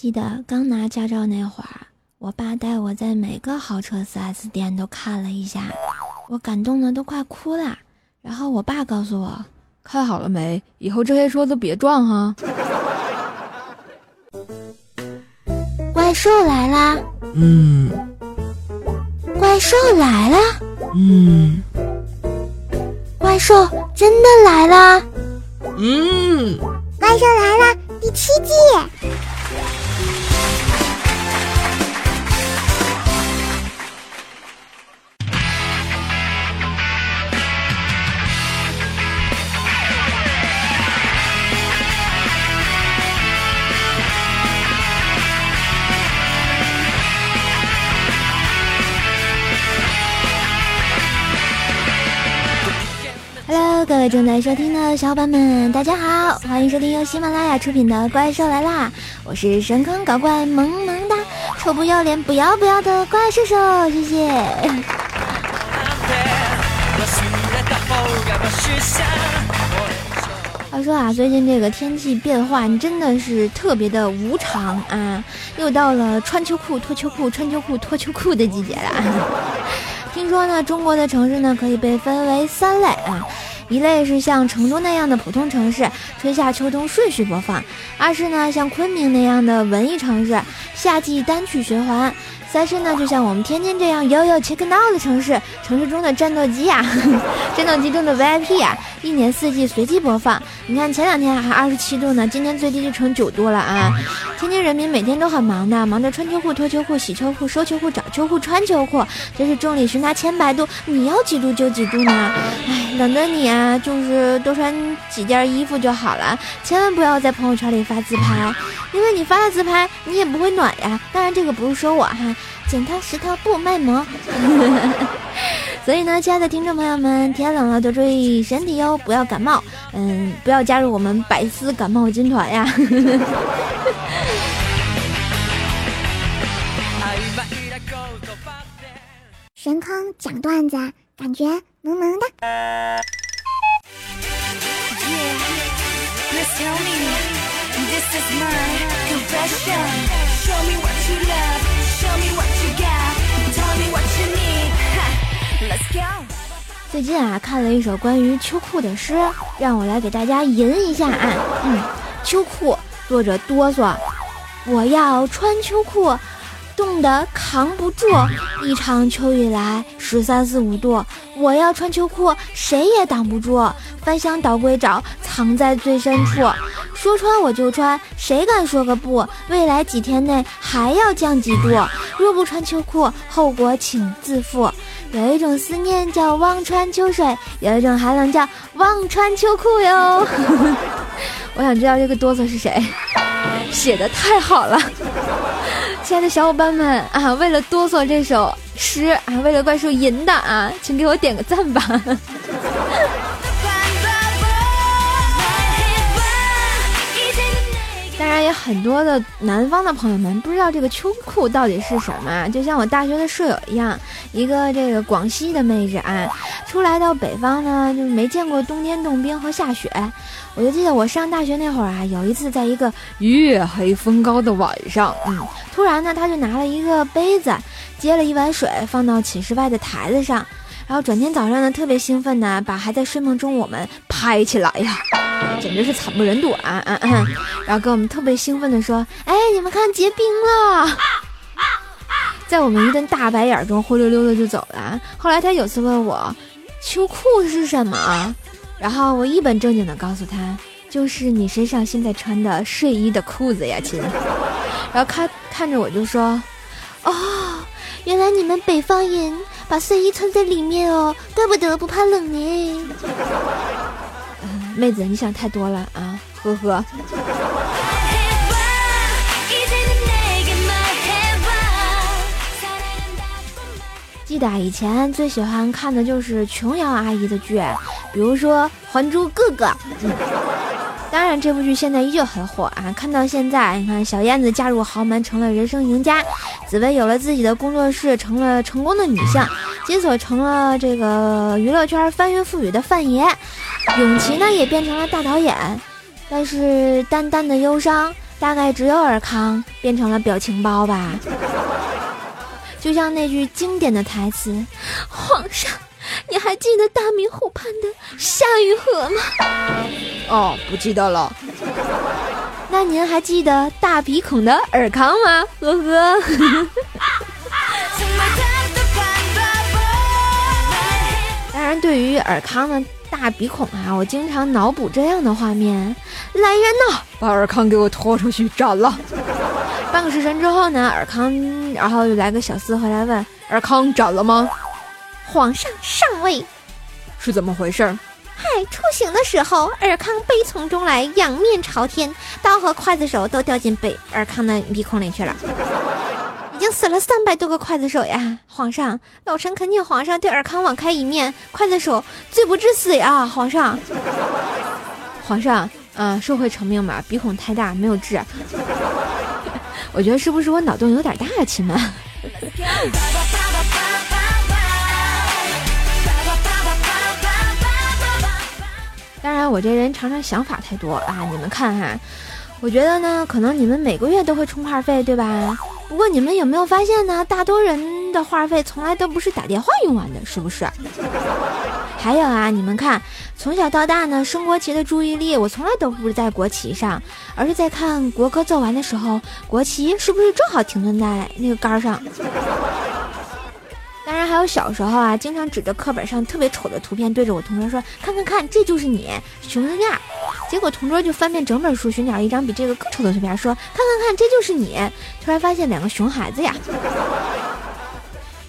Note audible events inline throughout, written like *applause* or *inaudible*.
记得刚拿驾照那会儿，我爸带我在每个豪车 4S 店都看了一下，我感动的都快哭了。然后我爸告诉我，看好了没？以后这些车都别撞哈。*laughs* 怪兽来啦！嗯怪兽来啦！嗯怪兽真的来啦！嗯，怪兽来了第七季。位正在收听的小伙伴们，大家好，欢迎收听由喜马拉雅出品的《怪兽来啦》，我是神坑搞怪萌萌哒、臭不要脸不要不要的怪兽兽，谢谢。话说啊，最近这个天气变化真的是特别的无常啊，又到了穿秋裤、脱秋裤、穿秋裤、脱秋裤的季节了。听说呢，中国的城市呢可以被分为三类啊，一类是像成都那样的普通城市，春夏秋冬顺序播放；二是呢像昆明那样的文艺城市，夏季单曲循环；三是呢就像我们天津这样悠悠切克闹的城市，城市中的战斗机呀、*laughs* 战斗机中的 VIP 呀、一年四季随机播放。你看前两天还二十七度呢，今天最低就成九度了啊！天津人民每天都很忙的，忙着穿秋裤、脱秋裤、洗秋裤、收秋裤、找秋裤、穿秋裤，真是众里寻他千百度，你要几度就几度呢？哎，冷的你啊，就是多穿几件衣服就好了，千万不要在朋友圈里发自拍，因为你发了自拍，你也不会暖呀。当然，这个不是说我哈，剪刀石头布卖萌。*laughs* 所以呢，亲爱的听众朋友们，天冷了多注意身体哟，不要感冒。嗯，不要加入我们百思感冒军团呀。神坑讲段子，感觉萌萌的。最近啊，看了一首关于秋裤的诗，让我来给大家吟一下啊。嗯，秋裤，作者哆嗦，我要穿秋裤，冻得扛不住。一场秋雨来，十三四五度，我要穿秋裤，谁也挡不住。翻箱倒柜找，藏在最深处。说穿我就穿，谁敢说个不？未来几天内还要降几度。若不穿秋裤，后果请自负。有一种思念叫望穿秋水，有一种寒冷叫望穿秋裤哟。*laughs* 我想知道这个哆嗦是谁，写的太好了。亲爱的小伙伴们啊，为了哆嗦这首诗啊，为了怪兽吟的啊，请给我点个赞吧。很多的南方的朋友们不知道这个秋裤到底是什么，就像我大学的舍友一样，一个这个广西的妹子啊，出来到北方呢，就是没见过冬天冻冰和下雪。我就记得我上大学那会儿啊，有一次在一个月黑风高的晚上，嗯，突然呢，他就拿了一个杯子，接了一碗水放到寝室外的台子上，然后转天早上呢，特别兴奋呢把还在睡梦中我们拍起来呀，简直是惨不忍睹啊啊啊！然后跟我们特别兴奋的说：“哎，你们看结冰了！”在我们一顿大白眼中，灰溜溜的就走了。后来他有次问我：“秋裤是什么？”然后我一本正经的告诉他：“就是你身上现在穿的睡衣的裤子呀，亲。”然后看看着我就说：“哦，原来你们北方人把睡衣穿在里面哦，怪不得不怕冷呢。嗯 *laughs* ”妹子，你想太多了啊，呵呵。记得以前最喜欢看的就是琼瑶阿姨的剧，比如说《还珠格格》。当然这部剧现在依旧很火啊！看到现在，你看小燕子嫁入豪门成了人生赢家，紫薇有了自己的工作室，成了成功的女性，金锁成了这个娱乐圈翻云覆雨的范爷，永琪呢也变成了大导演。但是淡淡的忧伤大概只有尔康变成了表情包吧。就像那句经典的台词：“皇上，你还记得大明湖畔的夏雨荷吗？哦，不记得了。那您还记得大鼻孔的尔康吗？呵呵，*laughs* 当然对于尔康的大鼻孔啊，我经常脑补这样的画面。来人呐，把尔康给我拖出去斩了。半个时辰之后呢，尔康然后又来个小厮回来问尔康斩了吗？皇上上位。是怎么回事？嗨，出行的时候，尔康悲从中来，仰面朝天，刀和筷子手都掉进北尔康的鼻孔里去了。*laughs* 已经死了三百多个刽子手呀！皇上，老臣恳请皇上对尔康网开一面，刽子手罪不至死呀！皇上，*laughs* 皇上，嗯、受惠成命吧，鼻孔太大没有治。*laughs* 我觉得是不是我脑洞有点大呀，亲们？当然，我这人常常想法太多啊！你们看哈，我觉得呢，可能你们每个月都会充话费，对吧？不过你们有没有发现呢？大多人的话费从来都不是打电话用完的，是不是？还有啊，你们看，从小到大呢，升国旗的注意力我从来都不是在国旗上，而是在看国歌奏完的时候，国旗是不是正好停顿在那个杆上。当然，还有小时候啊，经常指着课本上特别丑的图片，对着我同桌说：“看看看，这就是你，熊子面儿。”结果同桌就翻遍整本书，寻找了一张比这个更丑的图片，说：“看看看，这就是你。”突然发现两个熊孩子呀。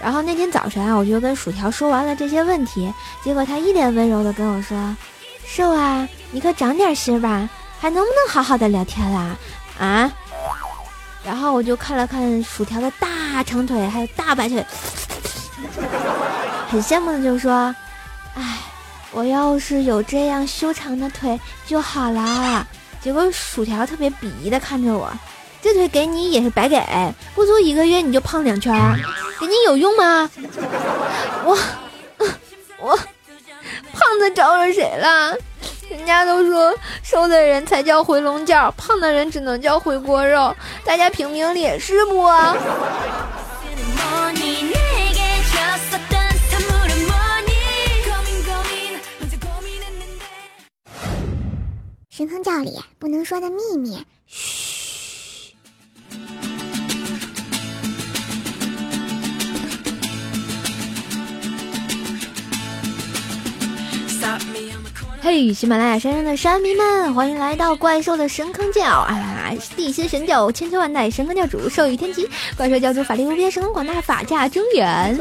然后那天早晨啊，我就跟薯条说完了这些问题，结果他一脸温柔的跟我说：“瘦啊，你可长点心吧，还能不能好好的聊天啦？啊？”然后我就看了看薯条的大长腿，还有大白腿。*laughs* 很羡慕的就说：“哎，我要是有这样修长的腿就好啦。”结果薯条特别鄙夷的看着我：“这腿给你也是白给，不足一个月你就胖两圈，给你有用吗？” *laughs* 我，*laughs* 我胖子招惹谁了？人家都说瘦的人才叫回笼觉，胖的人只能叫回锅肉。大家评评理是不？神坑教里不能说的秘密。嘘嘿，喜马拉雅山上的山民们，欢迎来到怪兽的神坑教啊！地心神教千秋万代，神坑教主寿与天齐，怪兽教主法力无边，神坑广大，法驾中原。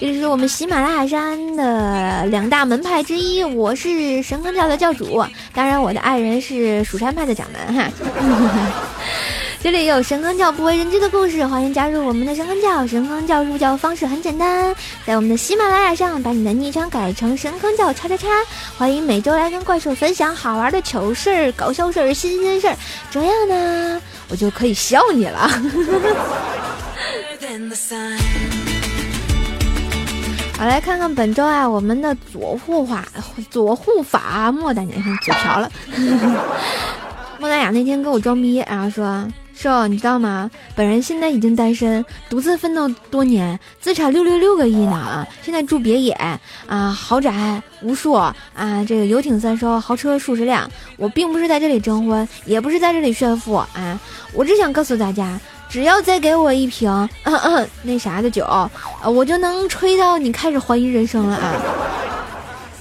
这是我们喜马拉雅山的两大门派之一，我是神坑教的教主，当然我的爱人是蜀山派的掌门哈。*laughs* 这里有神坑教不为人知的故事，欢迎加入我们的神坑教。神坑教入教方式很简单，在我们的喜马拉雅上把你的昵称改成神坑教叉叉叉，欢迎每周来跟怪兽分享好玩的糗事儿、搞笑事儿、新鲜事儿，这样呢，我就可以笑你了。*laughs* 我，来看看本周啊，我们的左护法左护法莫大娘上嘴瓢了。*laughs* 莫大雅那天跟我装逼，然后说：“瘦，你知道吗？本人现在已经单身，独自奋斗多年，资产六六六个亿呢啊！现在住别野啊，豪宅无数啊，这个游艇三艘，豪车数十辆。我并不是在这里征婚，也不是在这里炫富啊，我只想告诉大家。”只要再给我一瓶，嗯嗯，那啥的酒，我就能吹到你开始怀疑人生了啊！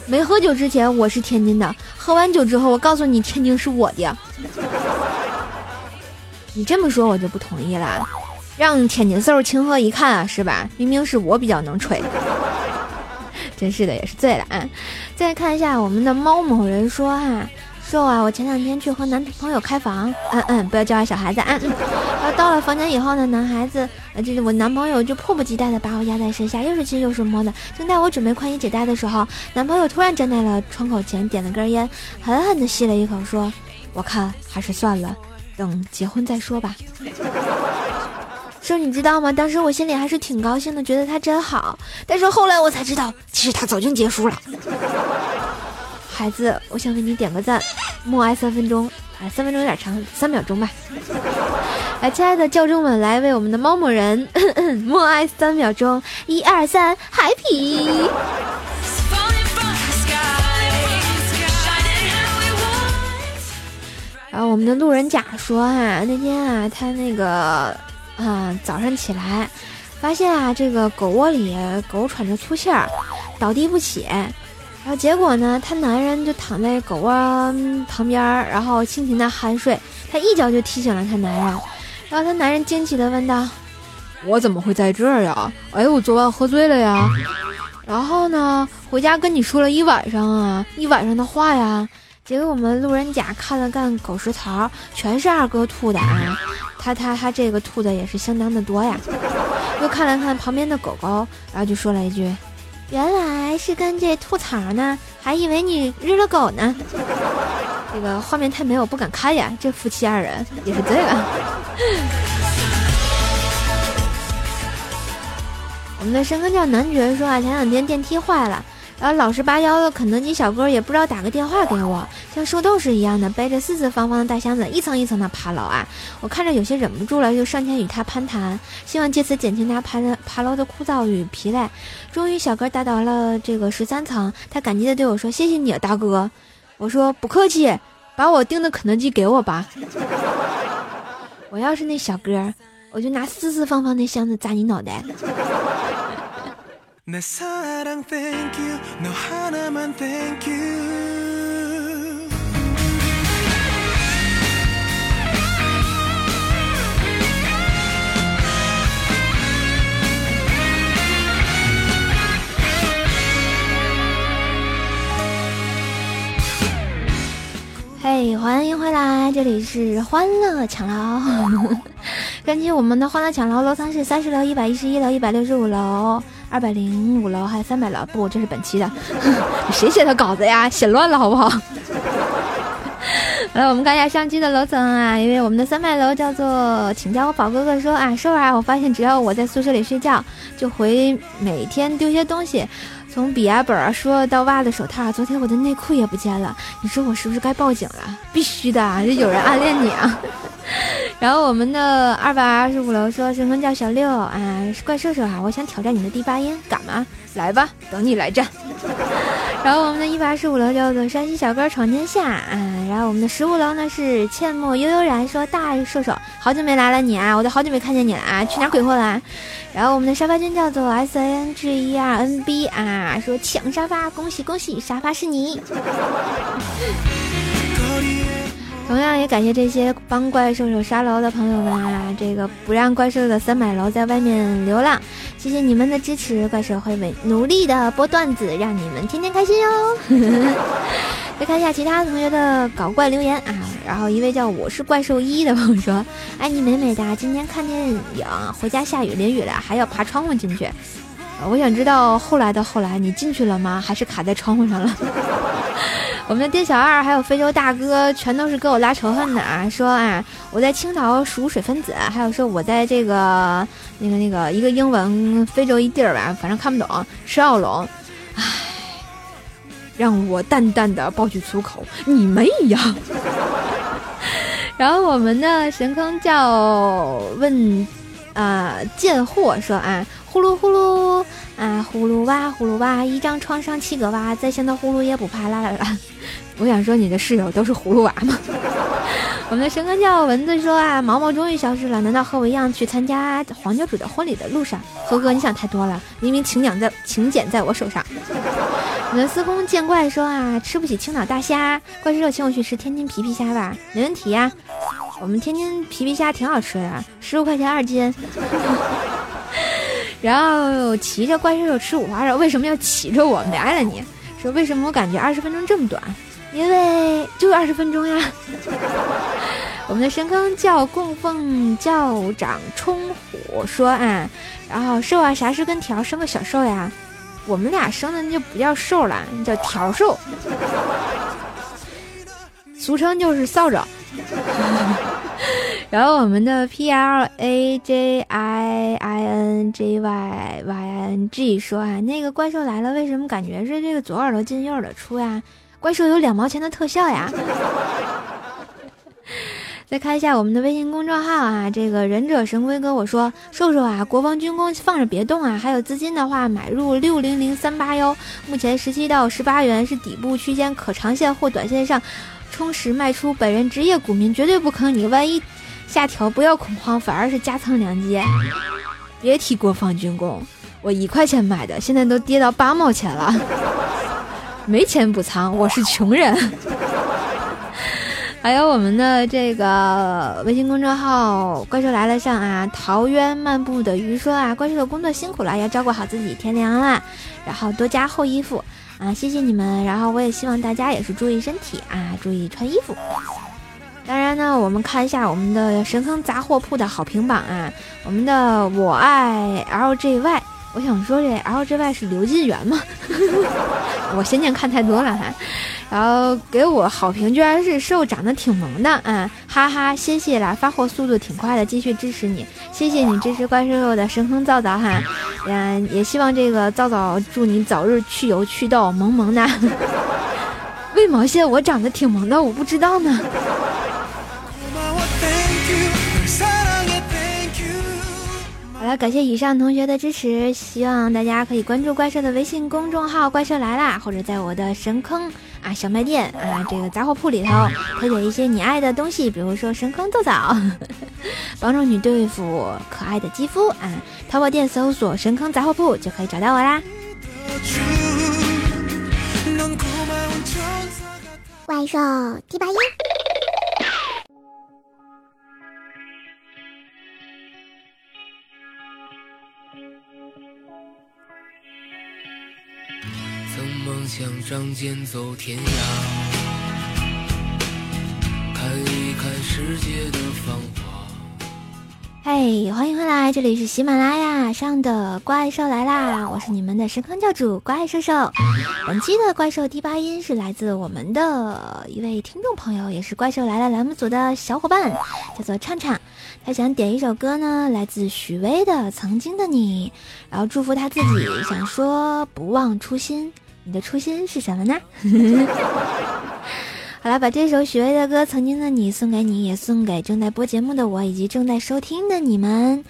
没喝酒之前我是天津的，喝完酒之后我告诉你天津是我的。你这么说我就不同意了，让天津嗖清河一看啊，是吧？明明是我比较能吹，真是的，也是醉了啊！再看一下我们的猫某人说哈、瘦啊，我前两天去和男朋友开房，嗯嗯，不要叫他小孩子，嗯嗯。到了房间以后呢，男孩子，呃，就是我男朋友就迫不及待的把我压在身下，又是亲又是摸的。正在我准备宽衣解带的时候，男朋友突然站在了窗口前，点了根烟，狠狠的吸了一口，说：“我看还是算了，等结婚再说吧。”说你知道吗？当时我心里还是挺高兴的，觉得他真好。但是后来我才知道，其实他早就结束了。孩子，我想为你点个赞，默哀三分钟，啊，三分钟有点长，三秒钟吧。来，*laughs* 亲爱的教众们，来为我们的猫某人 *laughs* 默哀三秒钟，一二三，happy！然后我们的路人甲说啊，那天啊，他那个啊早上起来，发现啊这个狗窝里狗喘着粗气儿，倒地不起。然后结果呢，她男人就躺在狗窝嗯旁边儿，然后轻轻的酣睡。她一脚就踢醒了她男人，然后她男人惊奇的问道我怎么会在这儿呀？哎，我昨晚喝醉了呀。*laughs* “然后呢，回家跟你说了一晚上啊，一晚上的话呀。”结果我们路人甲看了看狗食槽，全是二哥吐的啊，他他他这个吐的也是相当的多呀。又看了看旁边的狗狗，然后就说了一句：“原来是跟这吐槽呢，还以为你日了狗呢。*laughs* ”这个画面太美，我不敢看呀。这夫妻二人也是醉了。*laughs* 我们的神坑叫男爵说啊，前两天电梯坏了，然后老实巴交的肯德基小哥也不知道打个电话给我，像树斗士一样的背着四四方方的大箱子一层一层的爬楼啊！我看着有些忍不住了，就上前与他攀谈，希望借此减轻他爬爬楼的枯燥与疲累。终于，小哥达到了这个十三层，他感激的对我说：“谢谢你啊，大哥。”我说：“不客气，把我订的肯德基给我吧。*laughs* ”我要是那小哥，我就拿四四方方的箱子砸你脑袋。내 사랑 thank you 너 하나만 thank you 嘿欢迎回来，这里是欢乐抢楼。*laughs* *laughs* 根据我们的欢乐抢楼楼层是三十楼、一百一十一楼、一百六十五楼、 二百零五楼，还有三百楼。不，这是本期的。谁写的稿子呀？写乱了好不好？来，*laughs* 我们看一下上期的楼层啊，因为我们的三百楼叫做，请叫我宝哥哥说啊，瘦儿啊，我发现只要我在宿舍里睡觉，就会每天丢些东西，从笔啊本儿说到袜子、手套，昨天我的内裤也不见了，你说我是不是该报警了？必须的啊，这有人暗恋你啊！然后我们的二百二十五楼说，神风叫小六啊，是怪兽兽啊，我想挑战你的第八音，敢吗？来吧，等你来战。*laughs* 然后我们的一百二十五楼叫做山西小哥闯天下啊，然后我们的十五楼呢是阡陌悠悠然说大兽兽，好久没来了你啊，我都好久没看见你了啊，去哪鬼混了？然后我们的沙发君叫做 S A N G E R N B 啊，说抢沙发，恭喜恭喜，沙发是你。同样也感谢这些帮怪兽手杀楼的朋友们啊，这个不让怪兽的三百楼在外面流浪，谢谢你们的支持，怪兽会为努力的播段子，让你们天天开心哟。*laughs* 再看一下其他同学的搞怪留言啊，然后一位叫我是怪兽一的朋友说，爱你美美的，今天看电影回家下雨淋雨了，还要爬窗户进去。我想知道后来的后来，你进去了吗？还是卡在窗户上了？我们的店小二还有非洲大哥，全都是给我拉仇恨的啊！说啊，我在青岛数水分子，还有说我在这个那个那个一个英文非洲一地儿吧，反正看不懂，吃奥龙，唉，让我淡淡的爆句粗口，你们一样！*laughs* 然后我们的神坑叫问啊贱货说啊，呼噜呼噜啊，呼噜哇呼噜哇，一张床上七个娃，再香的葫芦也不怕啦啦啦。*laughs* 我想说，你的室友都是葫芦娃吗？*laughs* 我们的神哥叫蚊子说啊，毛毛终于消失了，难道和我一样去参加黄教主的婚礼的路上？何哥，你想太多了，明明请奖在请柬在我手上。*laughs* 我们的司空见怪说啊，吃不起青岛大虾，怪兽请我去吃天津皮皮虾吧，没问题呀、我们天津皮皮虾挺好吃的，十五块钱二斤。然后骑着怪兽吃五花肉，为什么要骑着我？没爱了你！说为什么我感觉二十分钟这么短？因为就二十分钟呀。我们的神坑叫供奉教长冲虎说啊，然后瘦啊，啥时跟条生个小瘦呀？我们俩生的那就不叫瘦了，那叫条瘦，俗称就是扫帚。然后我们的 P L A J I I N G Y Y N G 说啊，那个怪兽来了，为什么感觉是这个左耳朵进右耳朵出呀？怪兽有两毛钱的特效呀！*laughs* 再看一下我们的微信公众号啊，这个忍者神龟跟我说，瘦瘦啊，国防军工放着别动啊，还有资金的话买入六零零三八幺，目前十七到十八元是底部区间，可长线或短线上充实卖出。本人职业股民，绝对不坑你，万一下调不要恐慌，反而是加仓良机。别提国防军工，我一块钱买的，现在都跌到八毛钱了，没钱补仓，我是穷人。*laughs* 还有我们的这个微信公众号“怪兽来了”上啊，陶渊漫步的鱼说啊，怪兽的工作辛苦了，要照顾好自己，天凉了，然后多加厚衣服啊，谢谢你们。然后我也希望大家也是注意身体啊，注意穿衣服。当然呢，我们看一下我们的神坑杂货铺的好评榜啊，我们的我爱 LJY，我想说这 LJY 是刘金元吗？*laughs* 我仙剑看太多了哈。然后给我好评居然是瘦长得挺萌的，嗯，哈哈，谢谢啦，发货速度挺快的，继续支持你，谢谢你支持怪兽兽的神坑皂皂哈，嗯，也希望这个皂皂祝你早日去油去痘，萌萌的。*laughs* 为毛线我长得挺萌的，我不知道呢。了，感谢以上同学的支持，希望大家可以关注怪兽的微信公众号“怪兽来啦”，或者在我的神坑啊小卖店啊这个杂货铺里头推荐一些你爱的东西，比如说神坑豆枣，*laughs* 帮助你对付可爱的肌肤啊。淘宝店搜索“神坑杂货铺”就可以找到我啦。怪兽第八音。仗剑走天涯，看一看世界的繁华。嘿，欢迎回来，这里是喜马拉雅上的怪兽来啦，我是你们的神坑教主怪兽兽。本期的怪兽第八音是来自我们的一位听众朋友，也是怪兽来了栏目组的小伙伴，叫做畅畅。他想点一首歌呢，来自许巍的《曾经的你》，然后祝福他自己，想说不忘初心。你的初心是什么呢？*laughs* 好了，把这首许巍的歌《曾经的你》送给你，也送给正在播节目的我以及正在收听的你们。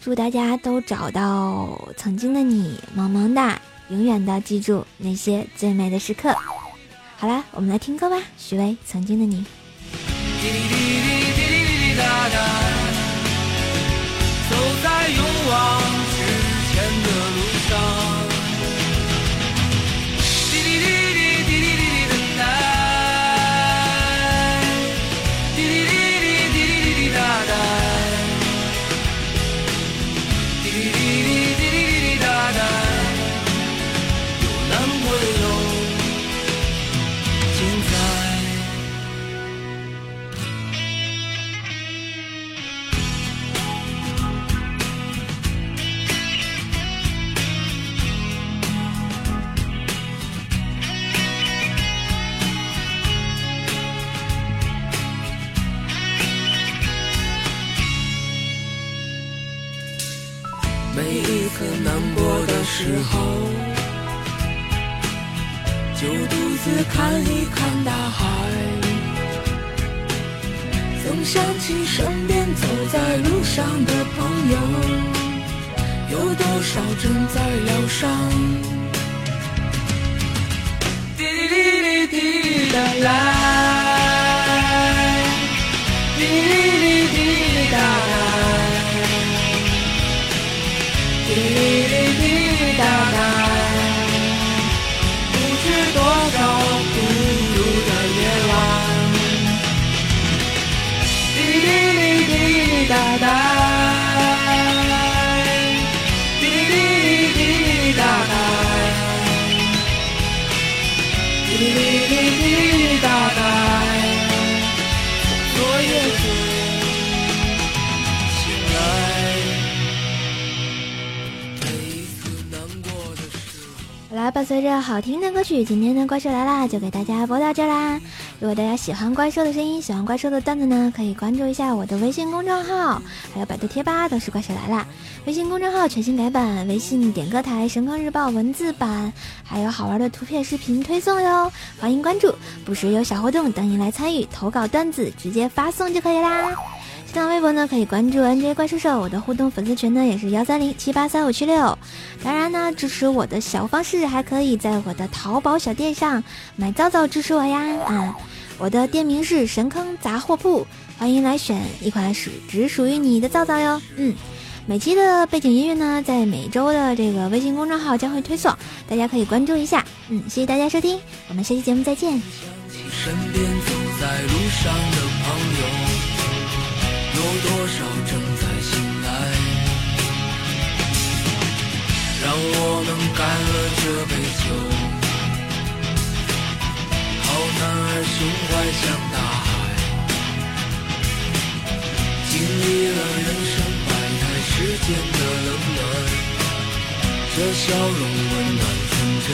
祝大家都找到曾经的你，萌萌哒，永远的记住那些最美的时刻。好啦，我们来听歌吧，许巍《曾经的你》。滴滴滴滴滴滴滴答答，时候，就独自看一看大海。总想起身边走在路上的朋友，有多少正在疗伤。滴滴滴滴滴答来，滴滴滴滴答来。滴滴滴滴答答，滴滴滴答答，滴滴滴答答，昨夜子醒来。每一次难过的时候。好啦，伴随着好听的歌曲，今天的怪兽来啦，就给大家播到这啦。如果大家喜欢怪兽的声音，喜欢怪兽的段子呢，可以关注一下我的微信公众号，还有百度贴吧，都是怪兽来啦。微信公众号全新改版，微信点歌台神坑日报文字版，还有好玩的图片视频推送哟，欢迎关注。不时有小活动等你来参与，投稿段子直接发送就可以啦。新浪微博呢可以关注 NJ 怪兽兽，我的互动粉丝群呢也是幺三零七八三五七六。当然呢，支持我的小方式还可以在我的淘宝小店上买皂皂支持我呀。啊，我的店名是神坑杂货铺，欢迎来选一款属只属于你的皂皂哟。嗯，每期的背景音乐呢，在每周的这个微信公众号将会推送，大家可以关注一下。嗯，谢谢大家收听，我们下期节目再见。想起身边走在路上的朋友，有多少正在醒来？让我们干了这杯酒，好男儿胸怀像大海，经历了人生百态世间的冷暖，这笑容温暖纯真。